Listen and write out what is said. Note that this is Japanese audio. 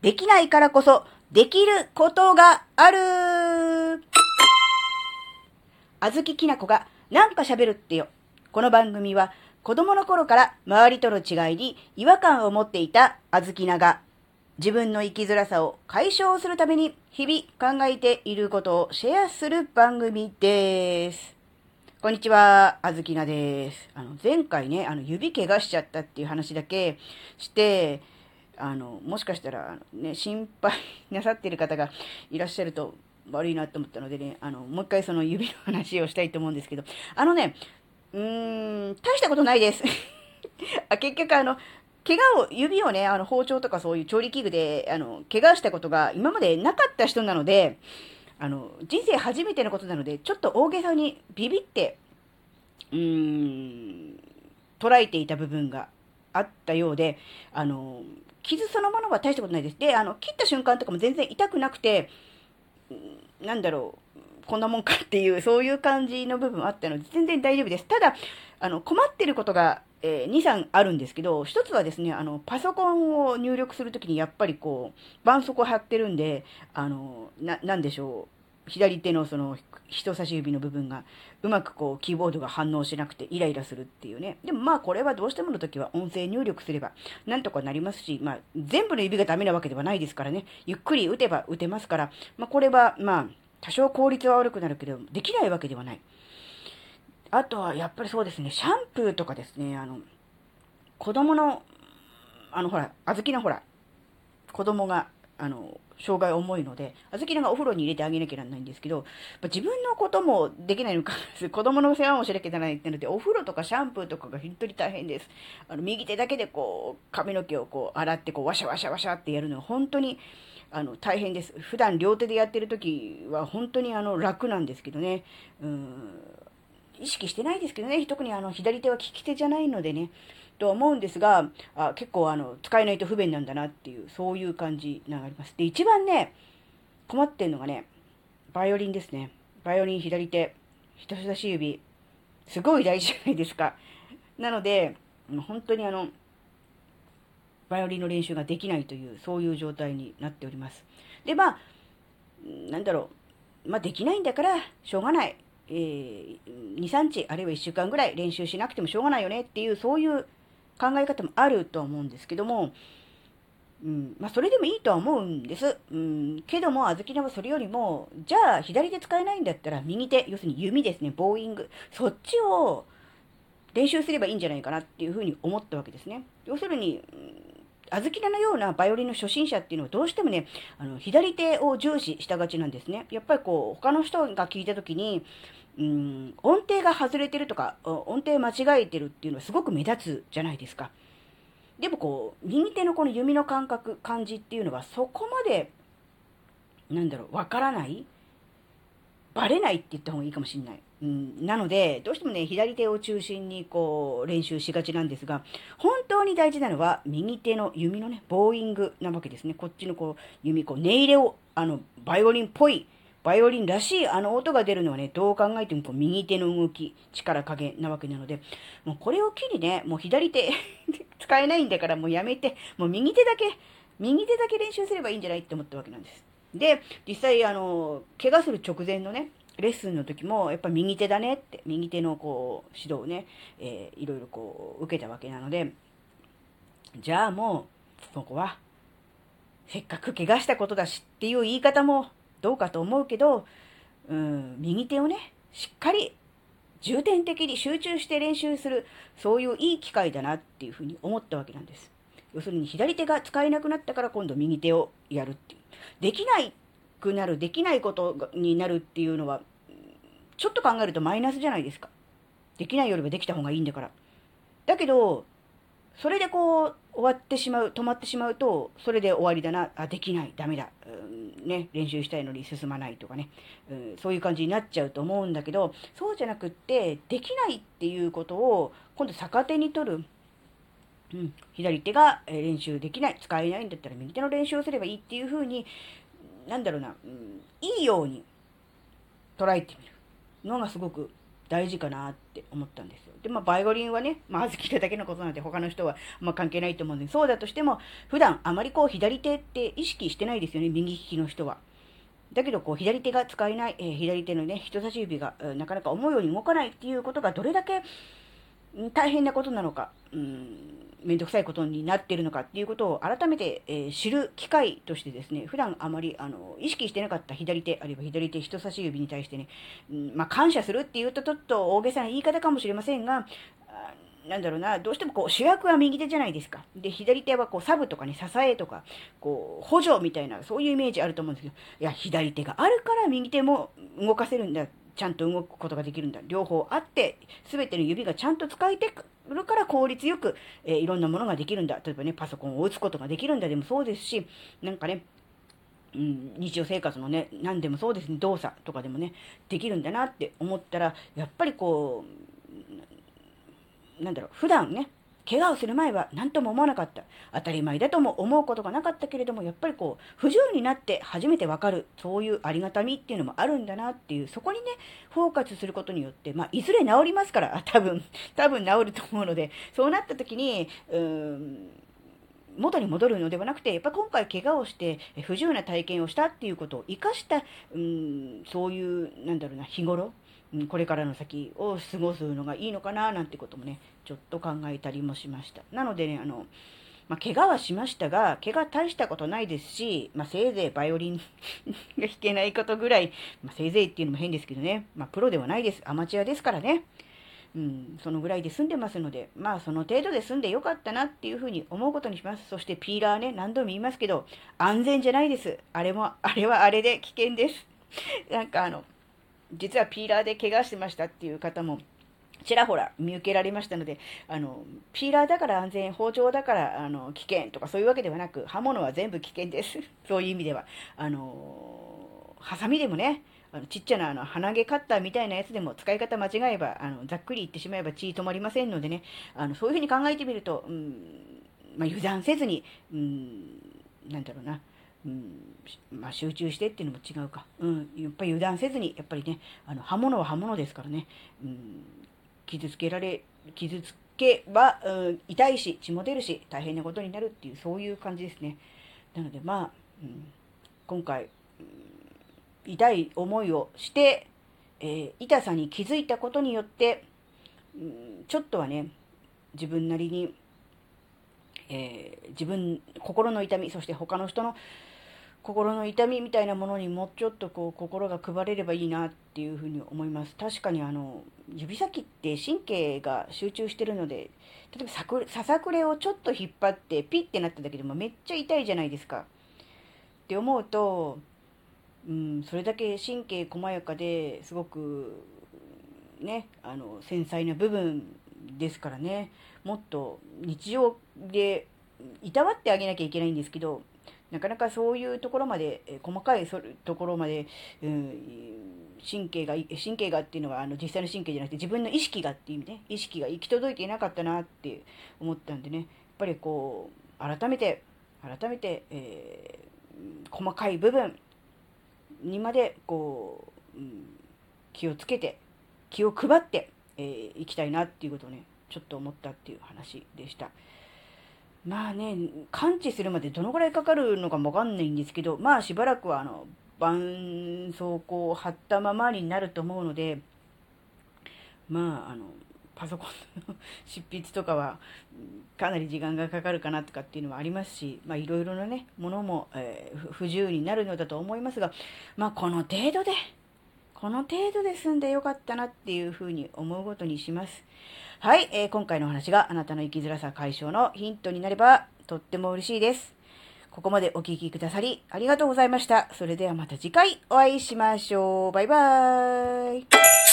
できないからこそ、できることがあるあずききなこがなんか喋るってよ。この番組は子供の頃から周りとの違いに違和感を持っていたあずきなが自分の生きづらさを解消するために日々考えていることをシェアする番組です。こんにちは、あずきなです。あの、前回ね、あの、指怪我しちゃったっていう話だけして、あの、もしかしたら、ね、心配なさっている方がいらっしゃると悪いなと思ったのでね、あの、もう一回その指の話をしたいと思うんですけど、あのね、うーん、大したことないです。あ結局あの、怪我を、指をね、あの、包丁とかそういう調理器具で、あの、怪我したことが今までなかった人なので、あの、人生初めてのことなので、ちょっと大げさにビビって、うーん、捉えていた部分があったようで、あの、傷そのものは大したことないです。で、あの、切った瞬間とかも全然痛くなくて、なんだろう、こんなもんかっていう、そういう感じの部分あったので、全然大丈夫です。ただ、あの、困ってることが、えー2、3あるんですけど、一つはですね、あの、パソコンを入力するときにやっぱりこう、絆創膏貼ってるんで、あの、な、なんでしょう、左手のその人差し指の部分がうまくこうキーボードが反応しなくてイライラするっていうね。でもまあこれはどうしてもの時は音声入力すればなんとかなりますし、まあ全部の指がダメなわけではないですからね。ゆっくり打てば打てますから、まあこれはまあ多少効率は悪くなるけど、できないわけではない。あとはやっぱりそうですね、シャンプーとかですね、あの、子供の、あのほら、小豆のほら、子供が、あの、障害重いので、小豆がお風呂に入れてあげなきゃならないんですけど、やっぱ自分のこともできないのか、子供の世話もしなきゃならないってので、お風呂とかシャンプーとかが本当に大変です。あの、右手だけでこう、髪の毛をこう、洗って、こう、ワシャワシャワシャってやるのが本当に、あの、大変です。普段両手でやってる時は本当にあの、楽なんですけどね。うん、意識してないですけどね。特にあの、左手は利き手じゃないのでね。と思うんですが、あ結構あの、使えないと不便なんだなっていう、そういう感じがあります。で、一番ね、困ってんのがね、バイオリンですね。バイオリン左手、人差し指、すごい大事じゃないですか。なので、もう本当にあの、バイオリンの練習ができないという、そういう状態になっております。で、まあ、なんだろう、まあ、できないんだから、しょうがない。えー、2、3日、あるいは1週間ぐらい練習しなくてもしょうがないよねっていう、そういう考え方もあると思うんですけども、うん、まあ、それでもいいとは思うんです。うん、けども、あずきなはそれよりも、じゃあ、左手使えないんだったら、右手、要するに弓ですね、ボーイング、そっちを練習すればいいんじゃないかなっていうふうに思ったわけですね。要するに、あずきなのようなバイオリンの初心者っていうのはどうしてもね、あの、左手を重視したがちなんですね。やっぱりこう、他の人が聞いたときに、うん、音程が外れてるとか、音程間違えてるっていうのはすごく目立つじゃないですか。でもこう、右手のこの弓の感覚、感じっていうのはそこまで、なんだろう、わからないバレないって言った方がいいかもしれない。うん、なので、どうしてもね、左手を中心にこう、練習しがちなんですが、本当に大事なのは、右手の弓のね、ボーイングなわけですね。こっちのこう、弓、こう、音入れを、あの、バイオリンっぽい、バイオリンらしいあの音が出るのはね、どう考えてもこう右手の動き、力加減なわけなので、もうこれを機にね、もう左手 使えないんだからもうやめて、もう右手だけ、右手だけ練習すればいいんじゃないって思ったわけなんです。で、実際あの、怪我する直前のね、レッスンの時も、やっぱ右手だねって、右手のこう、指導をね、えーいろいろこう、受けたわけなので、じゃあもう、そこは、せっかく怪我したことだしっていう言い方もどうかと思うけど、うん、右手をね、しっかり重点的に集中して練習する、そういういい機会だなっていうふうに思ったわけなんです。要するに左手が使えなくなったから今度右手をやるっていう。できないくなる、できないことになるっていうのは、ちょっと考えるとマイナスじゃないですか。できないよりはできた方がいいんだから。だけど、それでこう、終わってしまう、止まってしまうと、それで終わりだな、あ、できない、ダメだ、うん、ね、練習したいのに進まないとかね、うん、そういう感じになっちゃうと思うんだけど、そうじゃなくって、できないっていうことを、今度逆手に取る。うん、左手が練習できない、使えないんだったら右手の練習をすればいいっていうふうに、なんだろうな、うん、いいように捉えてみるのがすごく大事かなって思ったんですよ。で、まあ、バイオリンはね、まあ、あずきだけのことなんで他の人は、まあ、関係ないと思うんで、そうだとしても、普段あまりこう、左手って意識してないですよね、右利きの人は。だけど、こう、左手が使えない、えー、左手のね、人差し指が、なかなか思うように動かないっていうことがどれだけ大変なことなのか、うん、めんどくさいことになっているのかっていうことを改めて、えー、知る機会としてですね、普段あまりあの意識してなかった左手、あるいは左手人差し指に対してね、うん、まあ、感謝するっていうとちょっと大げさな言い方かもしれませんが、なんだろうな、どうしてもこう主役は右手じゃないですか。で、左手はこうサブとかね、支えとか、こう補助みたいな、そういうイメージあると思うんですけど、いや、左手があるから右手も動かせるんだ。ちゃんと動くことができるんだ。両方あって、すべての指がちゃんと使えてるから効率よく、えー、いろんなものができるんだ。例えばね、パソコンを打つことができるんだでもそうですし、なんかね、うん、日常生活のね、何でもそうですね、動作とかでもね、できるんだなって思ったら、やっぱりこう、なんだろう、普段ね、怪我をする前は何とも思わなかった。当たり前だとも思うことがなかったけれども、やっぱりこう、不自由になって初めてわかる、そういうありがたみっていうのもあるんだなっていう、そこにね、フォーカスすることによって、まあ、いずれ治りますから、多分、多分治ると思うので、そうなった時に、うーん、元に戻るのではなくて、やっぱ今回怪我をして不自由な体験をしたっていうことを生かした、うん、そういう、なんだろうな、日頃、これからの先を過ごすのがいいのかななんてこともね、ちょっと考えたりもしました。なのでね、あの、まあ、怪我はしましたが、怪我大したことないですし、まあ、せいぜいバイオリン が弾けないことぐらい、まあ、せいぜいっていうのも変ですけどね、ま、プロではないです。アマチュアですからね。うん、そのぐらいで済んでますので、まあその程度で済んでよかったなっていうふうに思うことにします。そしてピーラーね、何度も言いますけど、安全じゃないです。あれも、あれはあれで危険です。なんかあの、実はピーラーで怪我してましたっていう方もちらほら見受けられましたので、あの、ピーラーだから安全、包丁だからあの危険とかそういうわけではなく、刃物は全部危険です。そういう意味では。あの、ハサミでもね、あのちっちゃなあの鼻毛カッターみたいなやつでも使い方間違えば、あのざっくり言ってしまえば血止まりませんのでね、あのそういうふうに考えてみると、うん、まあ、油断せずに、うん、なんだろうな、うんまあ、集中してっていうのも違うか、うん、やっぱり油断せずに、やっぱりね、あの刃物は刃物ですからね、うん、傷つけられ、傷つけば、うん、痛いし、血も出るし、大変なことになるっていう、そういう感じですね。なので、まあ、うん、今回、うん、痛い思いをして、えー、痛さに気づいたことによって、うん、ちょっとはね、自分なりに、えー、自分、心の痛み、そして他の人の心の痛みみたいなものにもうちょっとこう心が配れればいいなっていうふうに思います。確かにあの指先って神経が集中してるので例えばさくささくれをちょっと引っ張ってピッてなっただけでもめっちゃ痛いじゃないですか。って思うと、うん、それだけ神経細やかですごくねあの繊細な部分ですからねもっと日常でいたわってあげなきゃいけないんですけどなかなかそういうところまで、え細かいところまで、うん、神経が、神経がっていうのはあの実際の神経じゃなくて自分の意識がっていう意味ね、意識が行き届いていなかったなって思ったんでね、やっぱりこう、改めて、改めて、えー、細かい部分にまでこう、うん、気をつけて、気を配って、えー、いきたいなっていうことをね、ちょっと思ったっていう話でした。まあね、完治するまでどのぐらいかかるのかもわかんないんですけど、まあしばらくはあの、絆創膏を貼ったままになると思うので、まああの、パソコンの執筆とかはかなり時間がかかるかなとかっていうのはありますし、まあいろいろなね、ものも、えー、不自由になるのだと思いますが、まあこの程度で、この程度で済んでよかったなっていうふうに思うことにします。はい、えー、今回のお話があなたの生きづらさ解消のヒントになればとっても嬉しいです。ここまでお聴きくださりありがとうございました。それではまた次回お会いしましょう。バイバーイ。